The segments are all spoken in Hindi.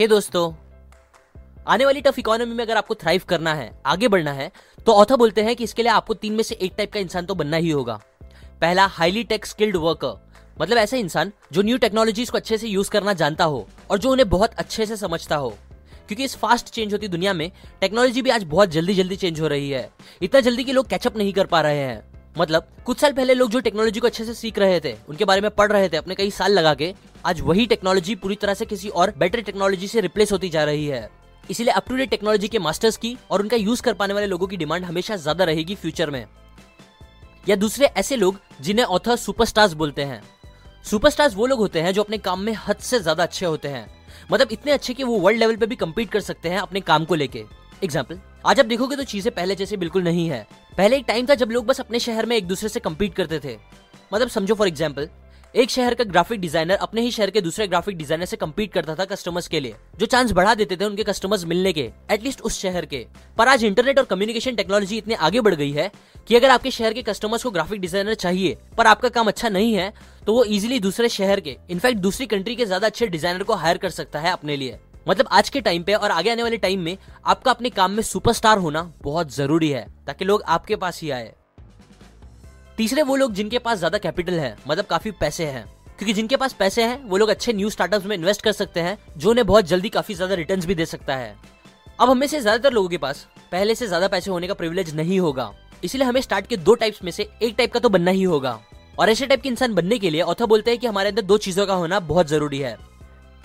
हे दोस्तों, आने वाली टफ इकोनॉमी में अगर आपको थ्राइव करना है, आगे बढ़ना है तो ऑथर बोलते हैं कि इसके लिए आपको तीन में से एक टाइप का इंसान तो बनना ही होगा। पहला हाईली टेक स्किल्ड वर्कर मतलब ऐसा इंसान जो न्यू टेक्नोलॉजीज़ को अच्छे से यूज़ करना जानता हो और जो उन्हें बहुत अच्छे से समझता हो। क्योंकि इस फास्ट चेंज होती दुनिया में टेक्नोलॉजी भी आज बहुत जल्दी जल्दी चेंज हो रही है। इतना जल्दी कि लोग कैचअप नहीं कर पा रहे हैं। मतलब कुछ साल पहले लोग जो टेक्नोलॉजी को अच्छे से सीख रहे थे, उनके बारे में पढ़ रहे थे अपने कई साल लगा के, आज वही टेक्नोलॉजी पूरी तरह से किसी और बेटर टेक्नोलॉजी से रिप्लेस होती जा रही है। इसीलिए अप टू डेट टेक्नोलॉजी के मास्टर्स की और उनका यूज़ कर पाने वाले लोगों की डिमांड हमेशा ज़्यादा रहेगी फ्यूचर में। या दूसरे ऐसे लोग जिन्हें ऑथर सुपरस्टार्स बोलते हैं। सुपरस्टार्स वो लोग होते हैं जो अपने काम में हद से ज़्यादा अच्छे होते हैं। मतलब इतने अच्छे कि वो वर्ल्ड लेवल पे भी कम्पीट कर सकते हैं अपने काम को लेके। एग्ज़ाम्पल आज आप देखोगे तो चीज़ें पहले जैसे बिल्कुल नहीं है। पहले एक टाइम था जब लोग बस अपने शहर में एक दूसरे से कम्पीट करते थे। मतलब समझो फॉर एग्ज़ाम्पल एक शहर का ग्राफिक डिज़ाइनर अपने ही शहर के दूसरे ग्राफिक डिज़ाइनर से कम्पीट करता था कस्टमर्स के लिए, जो चांस बढ़ा देते थे उनके कस्टमर्स मिलने के एटलीस्ट उस शहर के। पर आज इंटरनेट और कम्युनिकेशन टेक्नोलॉजी इतने आगे बढ़ गई है कि अगर आपके शहर के कस्टमर्स को ग्राफिक डिज़ाइनर चाहिए, पर आपका काम अच्छा नहीं है तो वो इजिली दूसरे शहर के इनफैक्ट दूसरी कंट्री के ज़्यादा अच्छे डिज़ाइनर को हायर कर सकता है अपने लिए। मतलब आज के टाइम पे और आगे आने वाले टाइम में आपका अपने काम में सुपरस्टार होना बहुत ज़रूरी है, ताकि लोग आपके पास ही आए। तीसरे वो लोग जिनके पास ज़्यादा कैपिटल है मतलब काफ़ी पैसे हैं। क्योंकि जिनके पास पैसे हैं, वो लोग अच्छे न्यू स्टार्टअप्स में इन्वेस्ट कर सकते हैं, जो उन्हें बहुत जल्दी काफ़ी ज़्यादा रिटर्न्स भी दे सकता है। अब हमें से ज़्यादातर लोगों के पास पहले से ज़्यादा पैसे होने का प्रिविलेज नहीं होगा। इसलिए हमें स्टार्ट के दो टाइप्स में से एक टाइप का तो बनना ही होगा। और ऐसे टाइप के इंसान बनने के लिए ऑथर बोलते हैं कि हमारे अंदर दो चीज़ों का होना बहुत ज़रूरी है।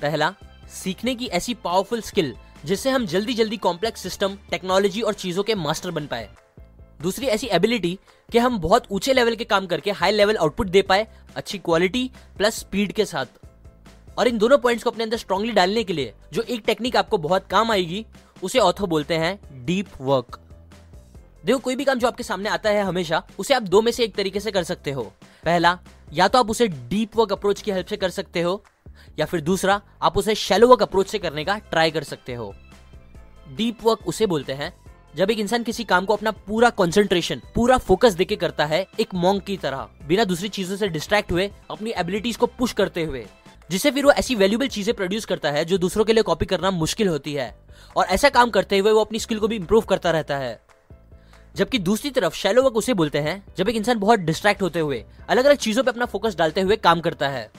पहला सीखने की ऐसी पावरफुल स्किल जिससे हम जल्दी जल्दी कॉम्प्लेक्स सिस्टम टेक्नोलॉजी और चीज़ों के मास्टर बन पाए। दूसरी ऐसी एबिलिटी कि हम बहुत ऊँचे लेवल के काम करके हाई लेवल आउटपुट दे पाए, अच्छी क्वालिटी प्लस स्पीड के साथ। और इन दोनों पॉइंट्स को अपने अंदर स्ट्रांगली डालने के लिए जो एक टेक्निक आपको बहुत काम आएगी, उसे ऑथो बोलते हैं डीप वर्क देखो, कोई भी काम जो आपके सामने आता है हमेशा, उसे आप दो में से एक तरीके से कर सकते हो। पहला, या तो आप उसे डीप वर्क अप्रोच की हेल्प से कर सकते हो या फिर दूसरा, आप उसे शैलो वर्क अप्रोच से करने का ट्राई कर सकते हो। डीप वर्क उसे बोलते हैं, जब एक इंसान किसी काम को अपना पूरा कंसंट्रेशन पूरा फोकस देके करता है, एक मॉन्ग की तरह, बिना दूसरी चीज़ों से डिस्ट्रैक्ट हुए, अपनी एबिलिटीज को पुश करते हुए, जिससे फिर वो ऐसी वैल्यूबल चीज़ें प्रोड्यूस करता है, जो दूसरों के लिए कॉपी करना मुश्किल होती है, और ऐसा काम करते हुए वो अपनी स्किल को भी इंप्रूव करता रहता है। जबकि दूसरी तरफ़ शैलो वर्क उसे बोलते हैं, जब एक इंसान बहुत डिस्ट्रैक्ट होते हुए अलग अलग चीज़ों पर अपना फोकस डालते हुए काम करता है।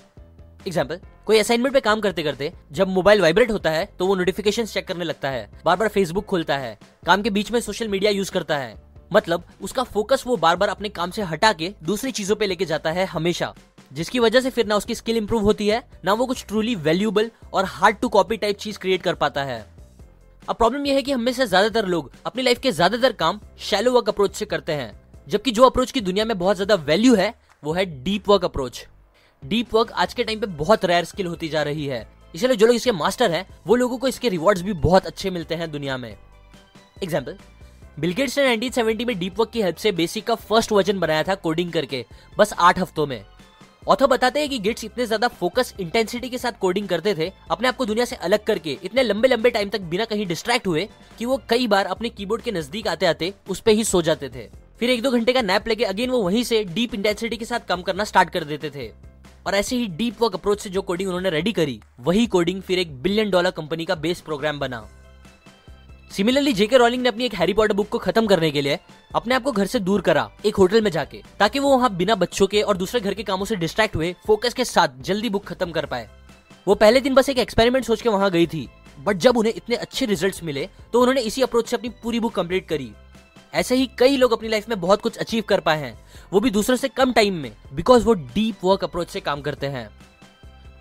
एग्ज़ाम्पल कोई असाइनमेंट पे काम करते करते जब मोबाइल वाइब्रेट होता है तो वो नोटिफिकेशन चेक करने लगता है। बार बार फेसबुक खोलता है, काम के बीच में सोशल मीडिया यूज़ करता है। मतलब उसका फोकस वो बार बार अपने काम से हटा के दूसरी चीज़ों पे लेके जाता है हमेशा। जिसकी वजह से फिर ना उसकी स्किल इंप्रूव होती है, ना वो कुछ ट्रूली वैल्यूबल और हार्ड टू कॉपी टाइप चीज़ क्रिएट कर पाता है। अब प्रॉब्लम यह है कि हमें से ज़्यादातर लोग अपनी लाइफ के ज़्यादातर काम शैलो वर्क अप्रोच से करते हैं, जबकि जो अप्रोच की दुनिया में बहुत ज़्यादा वैल्यू है, वो है deep work approach deep work आज के टाइम पे बहुत रेयर स्किल होती जा रही है। इसलिए जो लोग इसके मास्टर हैं, वो लोगों को इसके रिवॉर्ड्स भी बहुत अच्छे मिलते हैं दुनिया में। एग्ज़ाम्पल बिलगेट्स ने 1970 में डीप वर्क की हेल्प से बेसिक का फ़र्स्ट वर्जन बनाया था कोडिंग करके, बस आठ हफ्तों में। ऑथर बताते हैं कि गेट्स इतने ज़्यादा फोकस इंटेंसिटी के साथ कोडिंग करते थे, अपने आप को दुनिया से अलग करके, इतने लंबे लंबे टाइम तक बिना कहीं डिस्ट्रैक्ट हुए, कि वो कई बार अपने कीबोर्ड के नज़दीक आते आते उस पर ही सो जाते थे। फिर एक दो घंटे का नैप लेके अगेन वो वहीं से डीप इंटेंसिटी के साथ काम करना स्टार्ट कर देते थे। और ऐसे ही डीप वर्क अप्रोच से जो कोडिंग उन्होंने रेडी करी, वही कोडिंग फिर एक बिलियन डॉलर कंपनी का बेस प्रोग्राम बना। सिमिलरली जेके रॉलिंग ने अपनी एक हैरी पॉटर बुक को खत्म करने के लिए अपने आप को घर से दूर करा, एक होटल में जाके, ताकि वो वहाँ बिना बच्चों के और दूसरे घर के कामों से डिस्ट्रैक्ट हुए फोकस के साथ जल्दी बुक खत्म कर पाए। वो पहले दिन बस एक एक्सपेरिमेंट सोच के वहाँ गई थी बट जब उन्हें इतने अच्छे रिज़ल्ट मिले तो उन्होंने इसी अप्रोच से अपनी पूरी बुक कंप्लीट करी। ऐसे ही कई लोग अपनी लाइफ में बहुत कुछ अचीव कर पाए हैं। वो भी दूसरों से कम टाइम में बिकॉज़ वो डीप वर्क अप्रोच से काम करते हैं।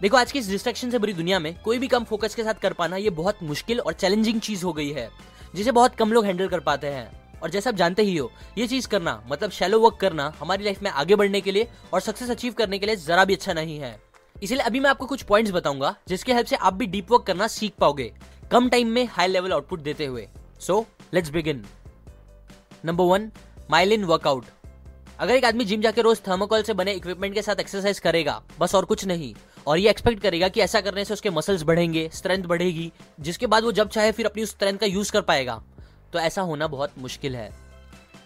देखो, आज की इस डिस्ट्रक्शन से बुरी दुनिया में कोई भी कम फोकस के साथ कर पाना ये बहुत मुश्किल और चैलेंजिंग चीज़ हो गई है, जिसे बहुत कम लोग हैंडल कर पाते हैं। और जैसे आप जानते ही हो, ये चीज़ करना मतलब शैलो वर्क करना, हमारी लाइफ में आगे बढ़ने के लिए और सक्सेस अचीव करने के लिए जरा भी अच्छा नहीं है। इसलिए अभी मैं आपको कुछ पॉइंट्स बताऊँगा, जिसके हेल्प से आप भी डीप वर्क करना सीख पाओगे, कम टाइम में हाई लेवल आउटपुट देते हुए। So let's begin number one myelin workout अगर एक आदमी जिम जाके रोज थर्मोकॉल से बने इक्विपमेंट के साथ एक्सरसाइज करेगा, बस और कुछ नहीं। और ये एक्सपेक्ट करेगा कि ऐसा करने से उसके मसल्स बढ़ेंगे स्ट्रेंथ बढ़ेगी, जिसके बाद वो जब चाहे फिर अपनी उस स्ट्रेंथ का यूज़ कर पाएगा। तो ऐसा होना बहुत मुश्किल है।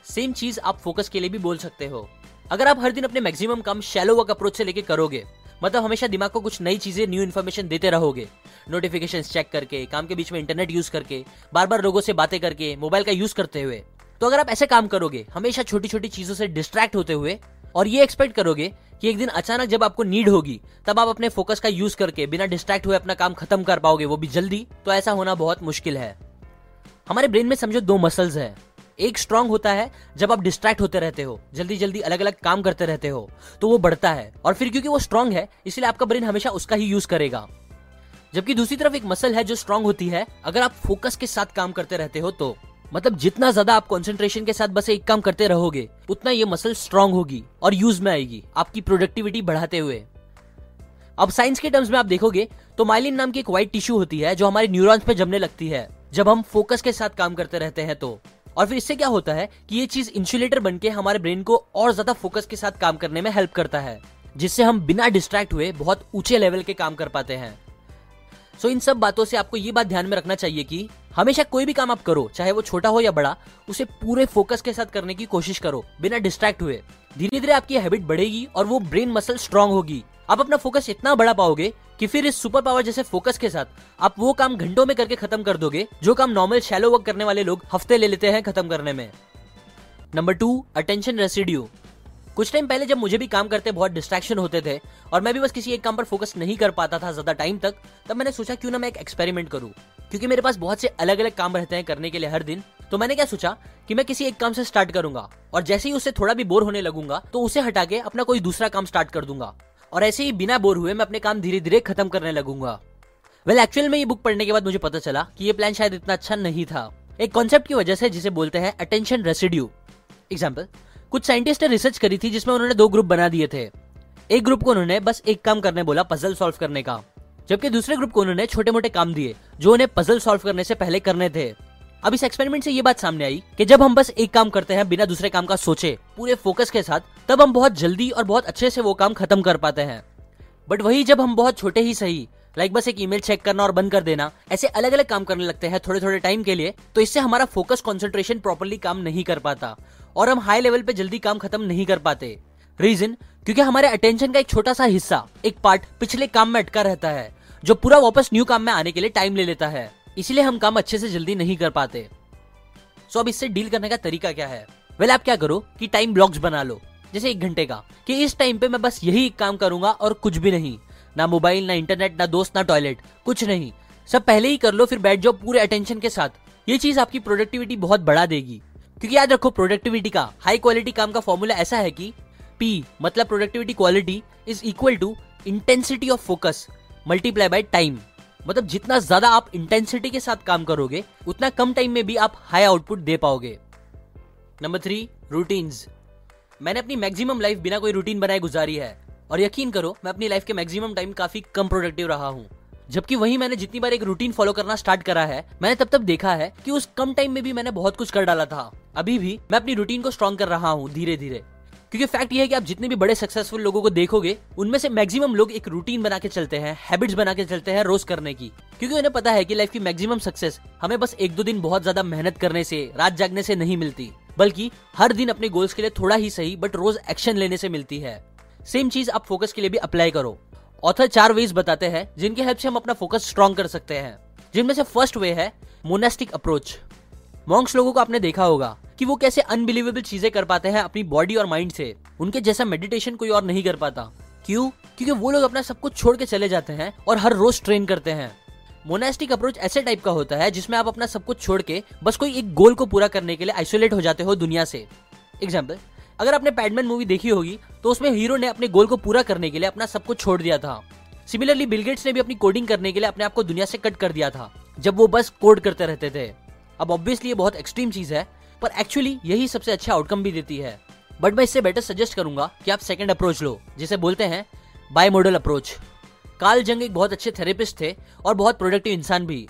सेम चीज़ आप फोकस के लिए भी बोल सकते हो। अगर आप हर दिन अपने मैक्सिमम काम शैलो वर्क अप्रोच से लेके करोगे मतलब हमेशा दिमाग को कुछ नई चीज़ें न्यू इन्फॉर्मेशन देते रहोगे नोटिफिकेशन चेक करके, काम के बीच में इंटरनेट यूज़ करके बार बार लोगों से बातें करके मोबाइल का यूज़ करते हुए। तो अगर आप ऐसे काम करोगे, हमेशा छोटी छोटी चीज़ों से डिस्ट्रैक्ट होते हुए और ये एक्सपेक्ट करोगे कि एक दिन अचानक जब आपको नीड होगी, तब आप अपने फोकस का यूज़ करके बिना डिस्ट्रैक्ट हुए अपना काम खत्म कर पाओगे, वो भी जल्दी तो ऐसा होना बहुत मुश्किल है। हमारे ब्रेन में समझो दो मसल्स है। एक स्ट्रांग होता है जब आप डिस्ट्रैक्ट होते रहते हो जल्दी जल्दी अलग अलग काम करते रहते हो तो वो बढ़ता है। और फिर क्योंकि वो स्ट्रांग है, इसलिए आपका ब्रेन हमेशा उसका ही यूज़ करेगा। जबकि दूसरी तरफ़ एक मसल है जो स्ट्रांग होती है, अगर आप फोकस के साथ काम करते रहते हो तो। मतलब जितना ज़्यादा आप कंसंट्रेशन के साथ बस एक काम करते रहोगे, उतना ये मसल स्ट्रांग होगी और यूज़ में आएगी, आपकी प्रोडक्टिविटी बढ़ाते हुए। अब साइंस के टर्म्स में आप देखोगे तो माइलिन नाम की एक व्हाइट टिश्यू होती है, जो हमारे न्यूरॉन्स पे जमने लगती है। जब हम फोकस के साथ काम करते रहते हैं तो। और फिर इससे क्या होता है कि ये चीज़ इंसुलेटर बनके हमारे ब्रेन को और ज़्यादा फोकस के साथ काम करने में हेल्प करता है, जिससे हम बिना डिस्ट्रैक्ट हुए बहुत ऊँचे लेवल के काम कर पाते हैं। सो इन सब बातों से आपको ये बात ध्यान में रखना चाहिए कि हमेशा कोई भी काम आप करो, चाहे वो छोटा हो या बड़ा, उसे पूरे फोकस के साथ करने की कोशिश करो, बिना डिस्ट्रैक्ट हुए। धीरे धीरे आपकी हैबिट बढ़ेगी और वो ब्रेन मसल स्ट्रांग होगी। आप अपना फोकस इतना बड़ा पाओगे कि फिर इस सुपर पावर जैसे फोकस के साथ आप वो काम घंटों में करके खत्म कर दोगे, जो काम नॉर्मल शैलो वर्क करने वाले लोग हफ़्ते ले लेते हैं खत्म करने में। नंबर टू अटेंशन रेसिड्यू कुछ टाइम पहले जब मुझे भी काम करते बहुत डिस्ट्रैक्शन होते थे और मैं भी बस किसी एक काम पर फोकस नहीं कर पाता था ज़्यादा टाइम तक, तब मैंने सोचा क्यों ना मैं एक एक्सपेरिमेंट करूँ। क्योंकि मेरे पास बहुत से अलग अलग काम रहते हैं करने के लिए हर दिन तो मैंने क्या सोचा कि मैं किसी एक काम से स्टार्ट करूँगा और जैसे ही उससे थोड़ा भी बोर होने लगूँगा तो उसे हटा के अपना कोई दूसरा काम स्टार्ट कर दूँगा। और ऐसे ही बिना बोर हुए मैं अपने काम धीरे धीरे खत्म करने लगूँगा। वेल एक्चुअल में ये बुक पढ़ने के बाद मुझे पता चला कि ये प्लान शायद इतना अच्छा नहीं था। एक कॉन्सेप्ट की वजह से जिसे बोलते हैं अटेंशन रेसिड्यू एग्ज़ाम्पल कुछ साइंटिस्ट ने रिसर्च करी थी जिसमें उन्होंने दो ग्रुप बना दिए थे। एक ग्रुप को उन्होंने बस एक काम करने बोला पजल सॉल्व करने का। जबकि दूसरे ग्रुप को उन्होंने छोटे मोटे काम दिए, जो उन्हें पजल सॉल्व करने से पहले करने थे। अब इस एक्सपेरिमेंट से ये बात सामने आई कि जब हम बस एक काम करते हैं बिना दूसरे काम का सोचे, पूरे फोकस के साथ, तब हम बहुत जल्दी और बहुत अच्छे से वो काम खत्म कर पाते हैं। बट वही जब हम बहुत छोटे ही सही लाइक बस एक ईमेल चेक करना और बंद कर देना। ऐसे अलग अलग काम करने लगते हैं थोड़े थोड़े टाइम के लिए तो इससे हमारा फोकस कॉन्सेंट्रेशन प्रॉपरली काम नहीं कर पाता। और हम हाई लेवल पे जल्दी काम खत्म नहीं कर पाते। रीजन क्योंकि हमारे अटेंशन का एक छोटा सा हिस्सा एक पार्ट पिछले काम में अटका रहता है जो पूरा वापस न्यू काम में आने के लिए टाइम ले लेता है। इसलिए हम काम अच्छे से जल्दी नहीं कर पाते। सो so, अब इससे डील करने का तरीका क्या है? वेल well, आप क्या करो कि टाइम ब्लॉक्स बना लो। जैसे एक घंटे का कि इस टाइम पे मैं बस यही काम करूँगा और कुछ भी नहीं। ना मोबाइल, ना इंटरनेट, ना दोस्त, ना टॉयलेट, कुछ नहीं। सब पहले ही कर लो, फिर बैठ जाओ पूरे अटेंशन के साथ। ये चीज़ आपकी प्रोडक्टिविटी बहुत बढ़ा देगी। क्योंकि याद रखो प्रोडक्टिविटी का हाई क्वालिटी काम का फॉर्मूला ऐसा है कि पी मतलब productivity quality is equal to intensity of focus multiply by time मतलब जितना ज़्यादा आप इंटेंसिटी के साथ काम करोगे, उतना कम टाइम में भी आप हाई आउटपुट दे पाओगे। नंबर थ्री रूटीन्स मैंने अपनी मैक्सिमम लाइफ बिना कोई रूटीन बनाए गुजारी है। और यकीन करो, मैं अपनी लाइफ के मैक्सिमम टाइम काफ़ी कम प्रोडक्टिव रहा हूँ। जबकि वही मैंने जितनी बार एक रूटीन फॉलो करना स्टार्ट करा है, मैंने तब तक देखा है कि उस कम टाइम में भी मैंने बहुत कुछ कर डाला था। अभी भी मैं अपनी रूटीन को स्ट्रॉन्ग कर रहा हूँ धीरे धीरे क्योंकि फैक्ट ये है कि आप जितने भी बड़े सक्सेसफुल लोगों को देखोगे, उनमें से मैक्सिमम लोग एक रूटीन बना के चलते हैं हैबिट्स बना के चलते हैं रोज करने की। क्योंकि उन्हें पता है कि लाइफ की मैक्सिमम सक्सेस हमें बस एक दो दिन बहुत ज़्यादा मेहनत करने से, रात जागने से नहीं मिलती। बल्कि हर दिन अपने गोल्स के लिए थोड़ा ही सही बट रोज एक्शन लेने से मिलती है। सेम चीज़ आप फोकस के लिए भी अप्लाई करो। ऑथर चार वेज बताते हैं, जिनकी हेल्प से हम अपना फोकस स्ट्रॉन्ग कर सकते हैं। जिनमें से फ़र्स्ट वे है मोनेस्टिक अप्रोच मॉन्क्स लोगों को आपने देखा होगा कि वो कैसे अनबिलीवेबल चीज़ें कर पाते हैं अपनी बॉडी और माइंड से। उनके जैसा मेडिटेशन कोई और नहीं कर पाता। क्यों? क्योंकि वो लोग अपना सब कुछ छोड़ के चले जाते हैं और हर रोज ट्रेन करते हैं। मोनेस्टिक अप्रोच ऐसे टाइप का होता है, जिसमें आप अपना सब कुछ छोड़ के बस कोई एक गोल को पूरा करने के लिए आइसोलेट हो जाते हो दुनिया से। एग्ज़ाम्पल अगर आपने पैडमैन मूवी देखी होगी तो उसमें हीरो ने अपने गोल को पूरा करने के लिए अपना सब कुछ छोड़ दिया था। सिमिलरली बिलगेट्स ने भी अपनी कोडिंग करने के लिए अपने आप को दुनिया से कट कर दिया था, जब वो बस कोड करते रहते थे। अब ऑब्वियसली ये बहुत एक्सट्रीम चीज़ है, पर एक्चुअली यही सबसे अच्छा आउटकम भी देती है। बट मैं इससे बेटर सजेस्ट करूँगा कि आप सेकंड अप्रोच लो, जिसे बोलते हैं बाय मॉडल अप्रोच काल जंग एक बहुत अच्छे थेरेपिस्ट थे और बहुत प्रोडक्टिव इंसान भी।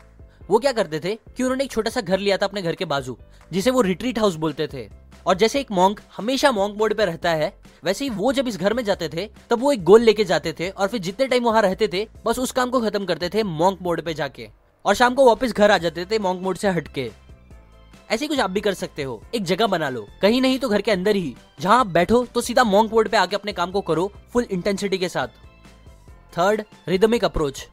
वो क्या करते थे कि उन्होंने एक छोटा सा घर लिया था अपने घर के बाजू, जिसे वो रिट्रीट हाउस बोलते थे। और जैसे एक मॉन्क हमेशा मॉन्क मोड पे रहता है, वैसे ही वो जब इस घर में जाते थे, तब वो एक गोल लेके जाते थे और फिर जितने टाइम वहाँ रहते थे, बस उस काम को खत्म करते थे मॉन्क मोड पे जाके। और शाम को वापस घर आ जाते थे मॉन्क मोड से हटके। ऐसे कुछ आप भी कर सकते हो। एक जगह बना लो। कहीं नहीं तो घर के अंदर ही। जहाँ आप बैठो तो सीधा मॉन्क मोड पे आके अपने काम को करो फुल इंटेंसिटी के साथ। थर्ड रिदमिक अप्रोच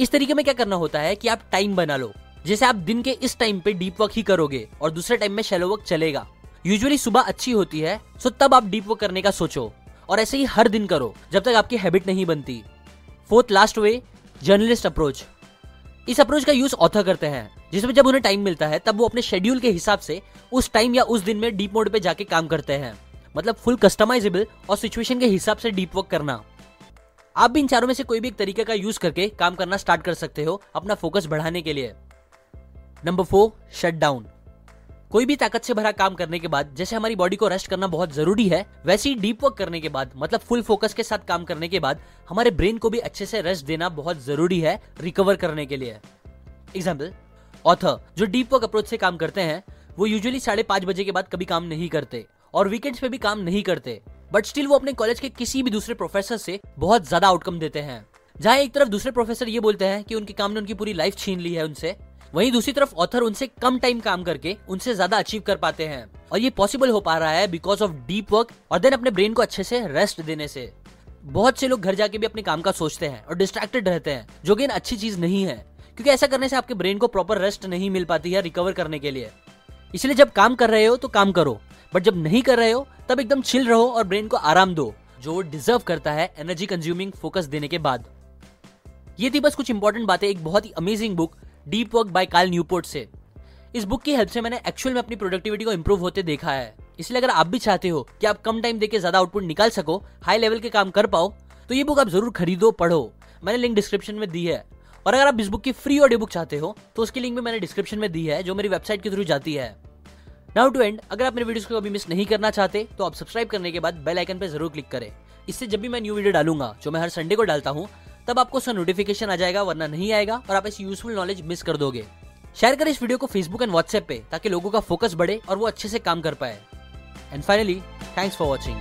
इस तरीके में क्या करना होता है कि आप टाइम बना लो। जैसे आप दिन के इस टाइम पे डीप वर्क ही करोगे और दूसरे टाइम में शेलो वर्क चलेगा। यूजुअली सुबह अच्छी होती है सो तब आप डीप वर्क करने का सोचो, और ऐसे ही हर दिन करो, जब तक आपकी हैबिट नहीं बनती। Fourth last way journalist approach इस अप्रोच का यूज़ ऑथर करते हैं, जिसमें जब उन्हें टाइम मिलता है, तब वो अपने शेड्यूल के हिसाब से उस टाइम या उस दिन में डीप मोड पे जाके काम करते हैं। मतलब फुल कस्टमाइजेबल और सिचुएशन के हिसाब से डीप वर्क करना। आप भी इन चारों में से कोई भी एक तरीके का यूज़ करके काम करना स्टार्ट कर सकते हो अपना फोकस बढ़ाने के लिए। नंबर फोर शट डाउन कोई भी ताकत से भरा काम करने के बाद, जैसे हमारी बॉडी को रेस्ट करना बहुत ज़रूरी है, वैसे ही डीप वर्क करने के बाद मतलब फुल फोकस के साथ काम करने के बाद, हमारे ब्रेन को भी अच्छे से रेस्ट देना बहुत ज़रूरी है रिकवर करने के लिए। एग्ज़ाम्पल ऑथर जो डीप वर्क अप्रोच से काम करते हैं, वो यूजुअली साढ़े पाँच बजे के बाद कभी काम नहीं करते और वीकेंड्स पे भी काम नहीं करते बट स्टिल वो अपने कॉलेज के किसी भी दूसरे प्रोफेसर से बहुत ज़्यादा आउटकम देते हैं। जहाँ एक तरफ़ दूसरे प्रोफेसर ये बोलते हैं कि उनके काम ने उनकी पूरी लाइफ छीन ली है उनसे वहीं दूसरी तरफ़ ऑथर उनसे कम टाइम काम करके उनसे ज़्यादा अचीव कर पाते हैं। और ये पॉसिबल हो पा रहा है बिकॉज़ ऑफ़ डीप वर्क और देन अपने ब्रेन को अच्छे से रेस्ट देने से। बहुत से लोग घर जाके भी अपने काम का सोचते हैं और डिस्ट्रैक्टेड रहते हैं, जो कि अच्छी चीज़ नहीं है। क्योंकि ऐसा करने से आपके ब्रेन को प्रॉपर रेस्ट नहीं मिल पाती है रिकवर करने के लिए। इसलिए जब काम कर रहे हो तो काम करो बट जब नहीं कर रहे हो, तब एकदम चिल रहो और ब्रेन को आराम दो, जो डिजर्व करता है एनर्जी कंज्यूमिंग फोकस देने के बाद। ये थी बस कुछ इंपॉर्टेंट बातें, एक बहुत ही amazing book deep work by Cal Newport से। इस बुक की हेल्प से मैंने एक्चुअल में अपनी प्रोडक्टिविटी को इम्प्रूव होते देखा है। इसलिए अगर आप भी चाहते हो कि आप कम टाइम देके ज़्यादा आउटपुट निकाल सको हाई लेवल के काम कर पाओ तो ये बुक आप ज़रूर खरीदो, पढ़ो। मैंने लिंक डिस्क्रिप्शन में दी है। और अगर आप इस बुक की फ्री ऑडियो बुक चाहते हो तो उसकी लिंक भी मैंने डिस्क्रिप्शन में दी है, जो मेरी वेबसाइट के थ्रू जाती है। नाउ टू एंड अगर आप मेरे वीडियोस को कभी मिस नहीं करना चाहते तो आप सब्सक्राइब करने के बाद बेल आइकन पे ज़रूर क्लिक करें। इससे जब भी मैं न्यू वीडियो डालूँगा, जो मैं हर संडे को डालता हूँ तब आपको उसका नोटिफिकेशन आ जाएगा, वरना नहीं आएगा और आप ऐसी यूजफुल नॉलेज मिस कर दोगे। शेयर करें इस वीडियो को फेसबुक एंड व्हाट्सएप पे, ताकि लोगों का फोकस बढ़े और वो अच्छे से काम कर पाए। And finally thanks for watching